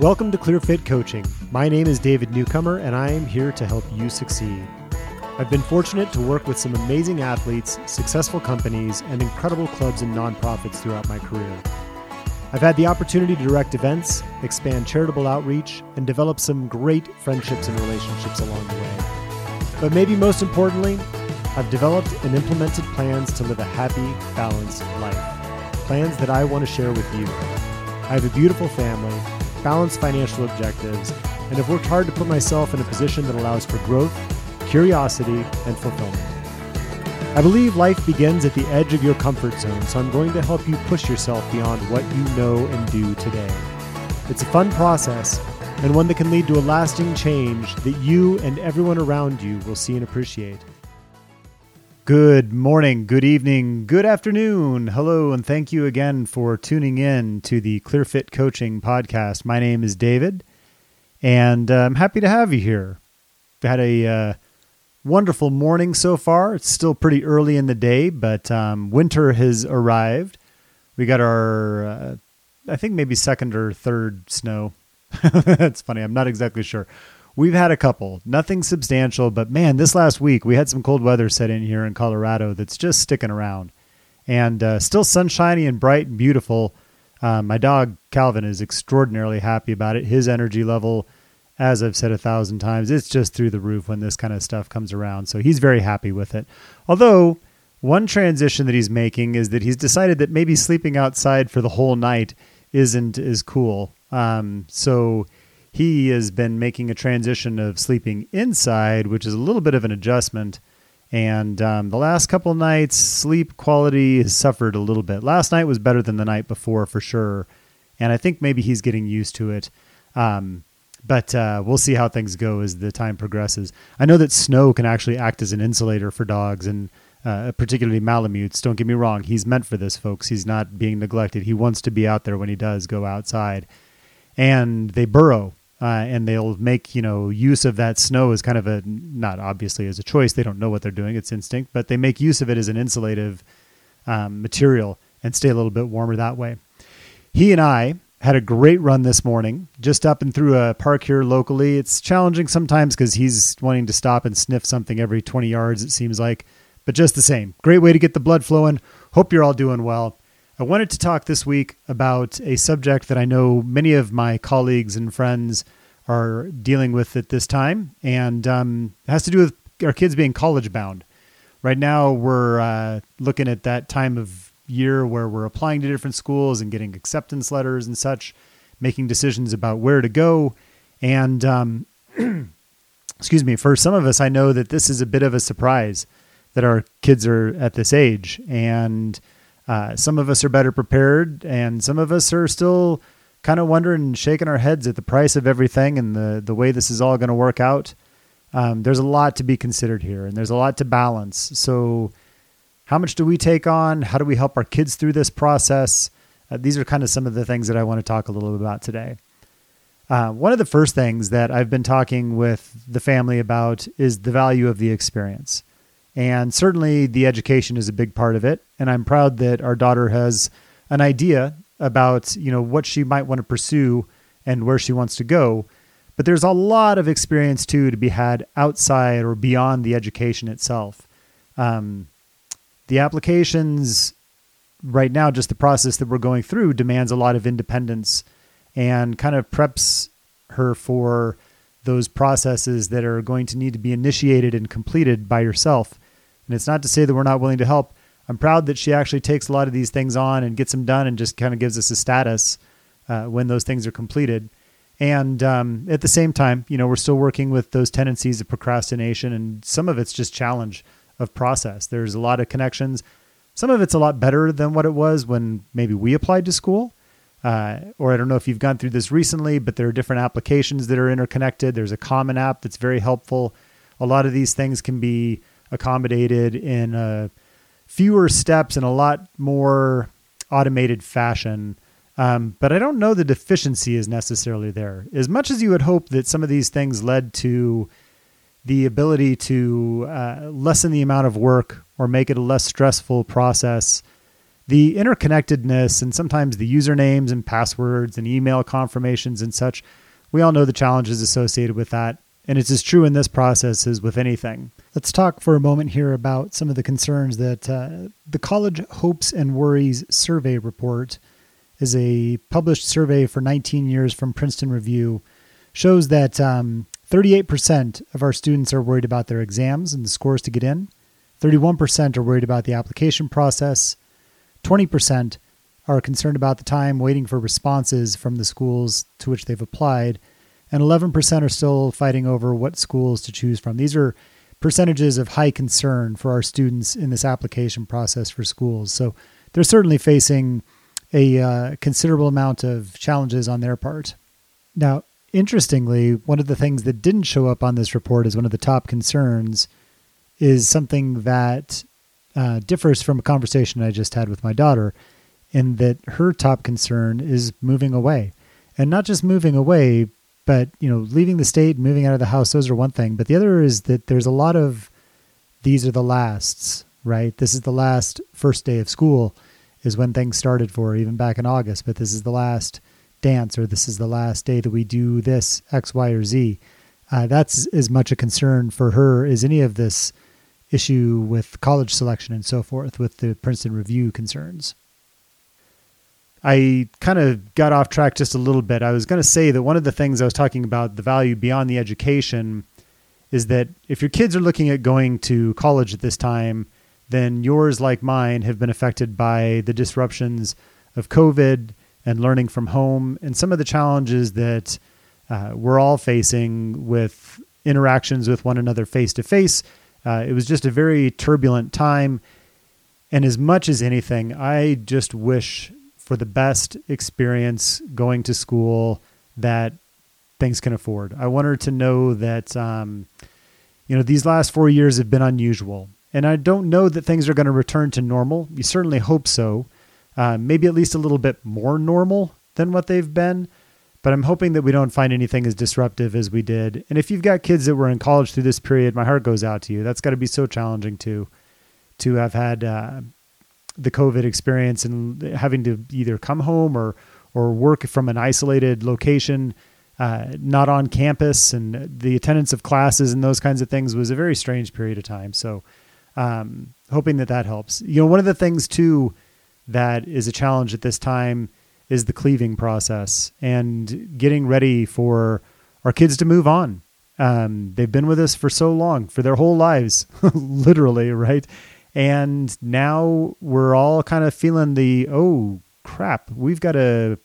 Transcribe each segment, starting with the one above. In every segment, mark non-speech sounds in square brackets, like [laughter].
Welcome to ClearFit Coaching. My name is David Newcomer, and I am here to help you succeed. I've been fortunate to work with some amazing athletes, successful companies, and incredible clubs and nonprofits throughout my career. I've had the opportunity to direct events, expand charitable outreach, and develop some great friendships and relationships along the way. But maybe most importantly, I've developed and implemented plans to live a happy, balanced life. Plans that I want to share with you. I have a beautiful family balance financial objectives, and have worked hard to put myself in a position that allows for growth, curiosity, and fulfillment. I believe life begins at the edge of your comfort zone, so I'm going to help you push yourself beyond what you know and do today. It's a fun process and one that can lead to a lasting change that you and everyone around you will see and appreciate. Good morning, good evening, good afternoon. Hello, and thank you again for tuning in to the ClearFit Coaching Podcast. My name is David, and uh, I'm happy to have you here. Had a uh, wonderful morning so far. It's still pretty early in the day, but um, winter has arrived. We got our, uh, I think maybe second or third snow. [laughs] That's funny. I'm not exactly sure. We've had a couple, nothing substantial, but man, this last week we had some cold weather set in here in Colorado that's just sticking around. And uh, still sunshiny and bright and beautiful. Um, my dog Calvin is extraordinarily happy about it. His energy level, as I've said a thousand times, it's just through the roof when this kind of stuff comes around. So he's very happy with it. Although, one transition that he's making is that he's decided that maybe sleeping outside for the whole night isn't as cool. Um, so he has been making a transition of sleeping inside, which is a little bit of an adjustment. And um, the last couple nights, sleep quality has suffered a little bit. Last night was better than the night before for sure, and I think maybe he's getting used to it. Um, but uh, we'll see how things go as the time progresses. I know that snow can actually act as an insulator for dogs, and uh, particularly Malamutes. Don't get me wrong; he's meant for this, folks. He's not being neglected. He wants to be out there when he does go outside, and they burrow uh, and they'll make you know use of that snow as kind of a not obviously as a choice. They don't know what they're doing; it's instinct, but they make use of it as an insulative um, material and stay a little bit warmer that way. He and I had a great run this morning, just up and through a park here locally. It's challenging sometimes because he's wanting to stop and sniff something every 20 yards, it seems like, but just the same. Great way to get the blood flowing. Hope you're all doing well. I wanted to talk this week about a subject that I know many of my colleagues and friends are dealing with at this time, and um, has to do with our kids being college bound. Right now, we're uh, looking at that time of year where we're applying to different schools and getting acceptance letters and such, making decisions about where to go. And um, [clears throat] excuse me, for some of us, I know that this is a bit of a surprise that our kids are at this age. And uh, some of us are better prepared, and some of us are still kind of wondering and shaking our heads at the price of everything and the the way this is all going to work out. Um, there's a lot to be considered here, and there's a lot to balance. So, how much do we take on? How do we help our kids through this process? Uh, these are kind of some of the things that I want to talk a little bit about today. Uh, one of the first things that I've been talking with the family about is the value of the experience. And certainly the education is a big part of it. And I'm proud that our daughter has an idea about, you know, what she might want to pursue and where she wants to go. But there's a lot of experience too to be had outside or beyond the education itself. Um, the applications right now, just the process that we're going through, demands a lot of independence and kind of preps her for those processes that are going to need to be initiated and completed by yourself. And it's not to say that we're not willing to help. I'm proud that she actually takes a lot of these things on and gets them done and just kind of gives us a status uh, when those things are completed. And um, at the same time, you know, we're still working with those tendencies of procrastination, and some of it's just challenge of process. There's a lot of connections. Some of it's a lot better than what it was when maybe we applied to school. Uh, or I don't know if you've gone through this recently, but there are different applications that are interconnected. There's a common app that's very helpful. A lot of these things can be accommodated in a fewer steps and a lot more automated fashion. Um, but I don't know the deficiency is necessarily there. As much as you would hope that some of these things led to the ability to uh, lessen the amount of work or make it a less stressful process the interconnectedness and sometimes the usernames and passwords and email confirmations and such, we all know the challenges associated with that. And it's as true in this process as with anything. Let's talk for a moment here about some of the concerns that uh, the College Hopes and Worries Survey Report is a published survey for 19 years from Princeton Review shows that um, 38% of our students are worried about their exams and the scores to get in. 31% are worried about the application process. 20% are concerned about the time waiting for responses from the schools to which they've applied. And 11% are still fighting over what schools to choose from. These are percentages of high concern for our students in this application process for schools. So they're certainly facing a uh, considerable amount of challenges on their part. Now, interestingly, one of the things that didn't show up on this report as one of the top concerns is something that uh, differs from a conversation I just had with my daughter, in that her top concern is moving away, and not just moving away, but you know, leaving the state, moving out of the house. Those are one thing, but the other is that there's a lot of these are the lasts, right? This is the last first day of school is when things started for even back in August. But this is the last dance, or this is the last day that we do this X, Y, or Z. Uh, that's as much a concern for her as any of this issue with college selection and so forth, with the Princeton Review concerns. I kind of got off track just a little bit. I was going to say that one of the things I was talking about, the value beyond the education, is that if your kids are looking at going to college at this time, then yours, like mine, have been affected by the disruptions of COVID and learning from home and some of the challenges that uh, we're all facing with interactions with one another face to face. It was just a very turbulent time. And as much as anything, I just wish for the best experience going to school that things can afford. I want her to know that, um, you know, these last four years have been unusual. And I don't know that things are going to return to normal. We certainly hope so. Uh, maybe at least a little bit more normal than what they've been. But I'm hoping that we don't find anything as disruptive as we did. And if you've got kids that were in college through this period, my heart goes out to you. That's got to be so challenging too, to have had uh, the COVID experience and having to either come home or or work from an isolated location, uh, not on campus, and the attendance of classes and those kinds of things was a very strange period of time. So um, hoping that that helps. You know, one of the things too that is a challenge at this time is the cleaving process and getting ready for our kids to move on. Um, they've been with us for so long, for their whole lives, [laughs] literally, right? And now we're all kind of feeling the, oh crap, we've got to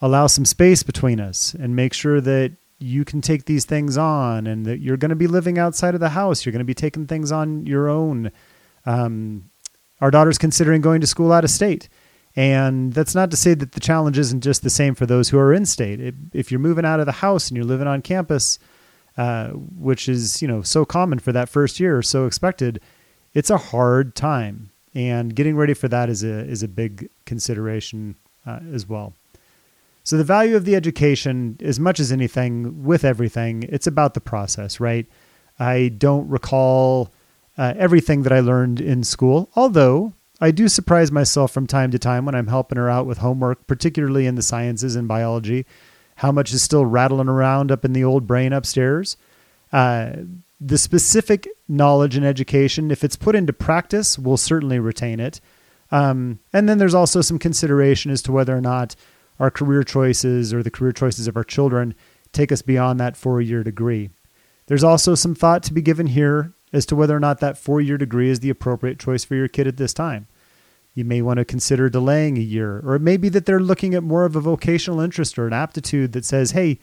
allow some space between us and make sure that you can take these things on and that you're going to be living outside of the house. You're going to be taking things on your own. Um, our daughter's considering going to school out of state. And that's not to say that the challenge isn't just the same for those who are in state. if you're moving out of the house and you're living on campus, uh, which is you know so common for that first year, or so expected, it's a hard time. And getting ready for that is a is a big consideration uh, as well. So the value of the education, as much as anything, with everything, it's about the process, right? I don't recall uh, everything that I learned in school, although I do surprise myself from time to time when I'm helping her out with homework, particularly in the sciences and biology, how much is still rattling around up in the old brain upstairs. Uh, the specific knowledge and education, if it's put into practice, we'll certainly retain it. Um, and then there's also some consideration as to whether or not our career choices or the career choices of our children take us beyond that four year degree. There's also some thought to be given here as to whether or not that four year degree is the appropriate choice for your kid at this time. You may want to consider delaying a year, or it may be that they're looking at more of a vocational interest or an aptitude that says, hey,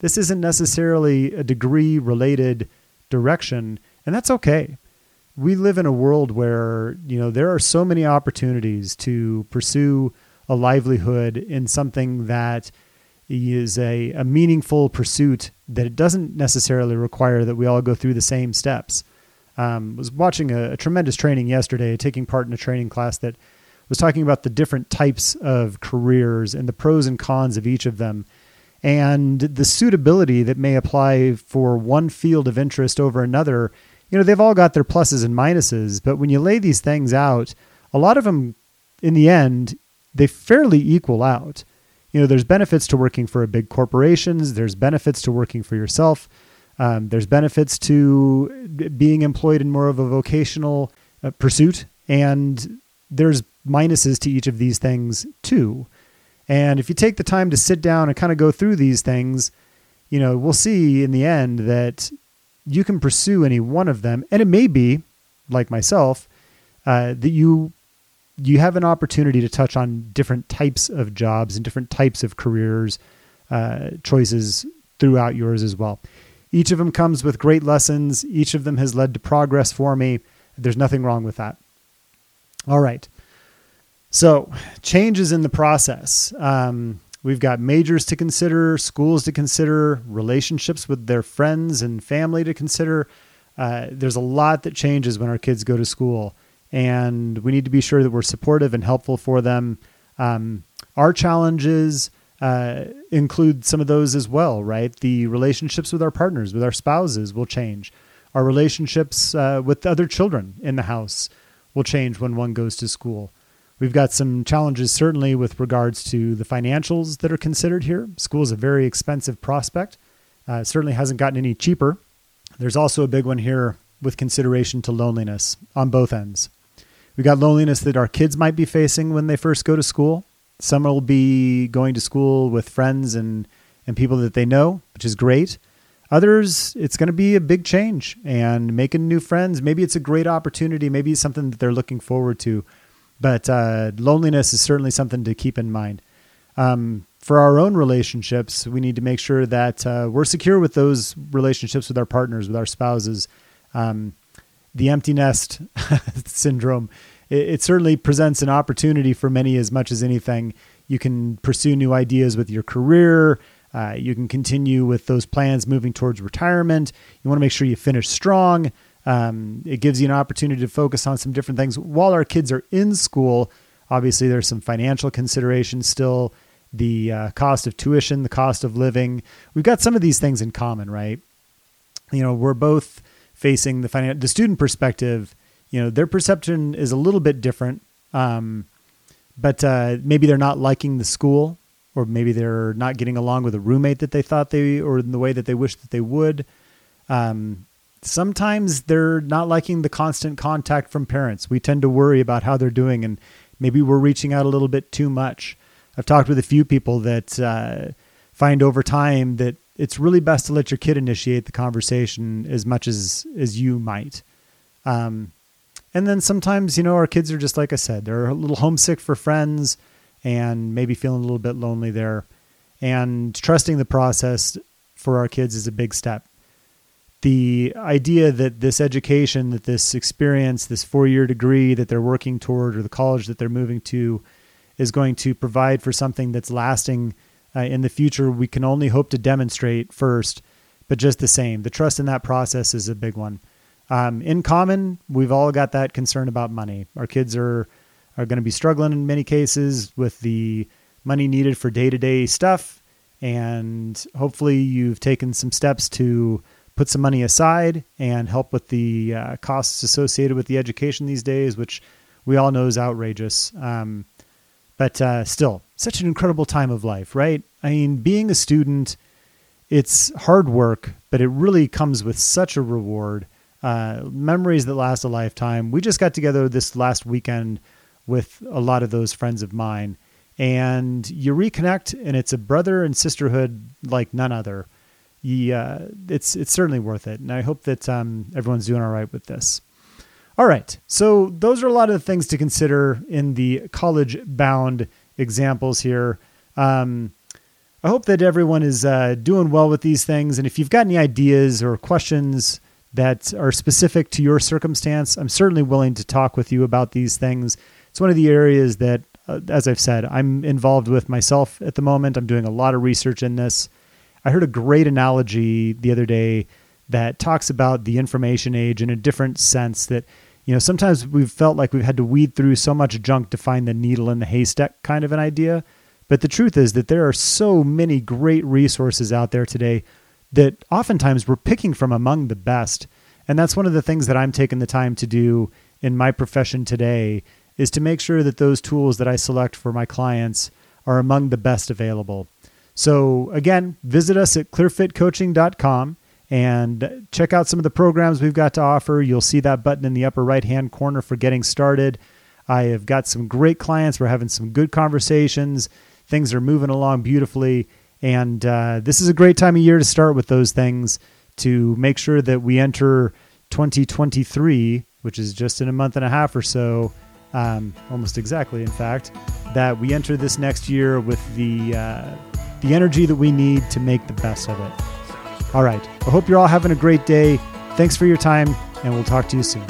this isn't necessarily a degree related direction, and that's okay. We live in a world where, you know, there are so many opportunities to pursue a livelihood in something that is a, a meaningful pursuit that it doesn't necessarily require that we all go through the same steps. Um, was watching a, a, tremendous training yesterday, taking part in a training class that was talking about the different types of careers and the pros and cons of each of them, and the suitability that may apply for one field of interest over another. You know, they've all got their pluses and minuses, but when you lay these things out, a lot of them in the end, they fairly equal out. You know, there's benefits to working for a big corporations. There's benefits to working for yourself. Um, there's benefits to being employed in more of a vocational uh, pursuit, and there's minuses to each of these things too. And if you take the time to sit down and kind of go through these things, you know, we'll see in the end that you can pursue any one of them, and it may be, like myself, uh, that you you have an opportunity to touch on different types of jobs and different types of careers uh, choices throughout yours as well. Each of them comes with great lessons. Each of them has led to progress for me. There's nothing wrong with that. All right. So, changes in the process. Um, we've got majors to consider, schools to consider, relationships with their friends and family to consider. Uh, there's a lot that changes when our kids go to school, and we need to be sure that we're supportive and helpful for them. Um, our challenges uh, include some of those as well, right? The relationships with our partners, with our spouses, will change. Our relationships uh, with other children in the house will change when one goes to school. We've got some challenges certainly with regards to the financials that are considered here. School is a very expensive prospect. Uh, certainly hasn't gotten any cheaper. There's also a big one here with consideration to loneliness on both ends. We've got loneliness that our kids might be facing when they first go to school. Some will be going to school with friends and, and people that they know, which is great. Others, it's going to be a big change and making new friends. Maybe it's a great opportunity. Maybe it's something that they're looking forward to but uh, loneliness is certainly something to keep in mind. Um, for our own relationships, we need to make sure that uh, we're secure with those relationships with our partners, with our spouses. Um, the empty nest [laughs] syndrome, it, it, certainly presents an opportunity for many as much as anything. You can pursue new ideas with your career. Uh, you can continue with those plans moving towards retirement. You want to make sure you finish strong. Um, it gives you an opportunity to focus on some different things while our kids are in school. Obviously, there's some financial considerations still, the uh, cost of tuition, the cost of living. We've got some of these things in common, right? You know, we're both facing the finan- the student perspective. You know, their perception is a little bit different, um, but uh, maybe they're not liking the school, or maybe they're not getting along with a roommate that they thought they, or in the way that they wish that they would. Um, sometimes they're not liking the constant contact from parents. We tend to worry about how they're doing, and maybe we're reaching out a little bit too much. I've talked with a few people that uh, find over time that it's really best to let your kid initiate the conversation as much as as you might. Um, and then sometimes, you know, our kids are just like I said, they're a little homesick for friends and maybe feeling a little bit lonely there. And trusting the process for our kids is a big step the idea that this education, that this experience, this four year degree that they're working toward, or the college that they're moving to, is going to provide for something that's lasting uh, in the future, we can only hope to demonstrate first. But just the same, the trust in that process is a big one. Um, in common, we've all got that concern about money. Our kids are are going to be struggling in many cases with the money needed for day to day stuff, and hopefully, you've taken some steps to put some money aside and help with the uh, costs associated with the education these days, which we all know is outrageous. Um, but uh, still, such an incredible time of life, right? I mean, being a student, it's hard work, but it really comes with such a reward. Uh, memories that last a lifetime. We just got together this last weekend with a lot of those friends of mine, and you reconnect, and it's a brother and sisterhood like none other uh, it's it's certainly worth it. And I hope that um, everyone's doing all right with this. All right, so those are a lot of the things to consider in the college bound examples here. Um, I hope that everyone is uh, doing well with these things. And if you've got any ideas or questions that are specific to your circumstance, I'm certainly willing to talk with you about these things. It's one of the areas that, uh, as I've said, I'm involved with myself at the moment. I'm doing a lot of research in this. I heard a great analogy the other day that talks about the information age in a different sense that you know sometimes we've felt like we've had to weed through so much junk to find the needle in the haystack kind of an idea but the truth is that there are so many great resources out there today that oftentimes we're picking from among the best and that's one of the things that I'm taking the time to do in my profession today is to make sure that those tools that I select for my clients are among the best available. So, again, visit us at clearfitcoaching.com and check out some of the programs we've got to offer. You'll see that button in the upper right hand corner for getting started. I have got some great clients. We're having some good conversations. Things are moving along beautifully. And uh, this is a great time of year to start with those things to make sure that we enter 2023, which is just in a month and a half or so, um, almost exactly, in fact, that we enter this next year with the uh, the energy that we need to make the best of it. All right. I hope you're all having a great day. Thanks for your time, and we'll talk to you soon.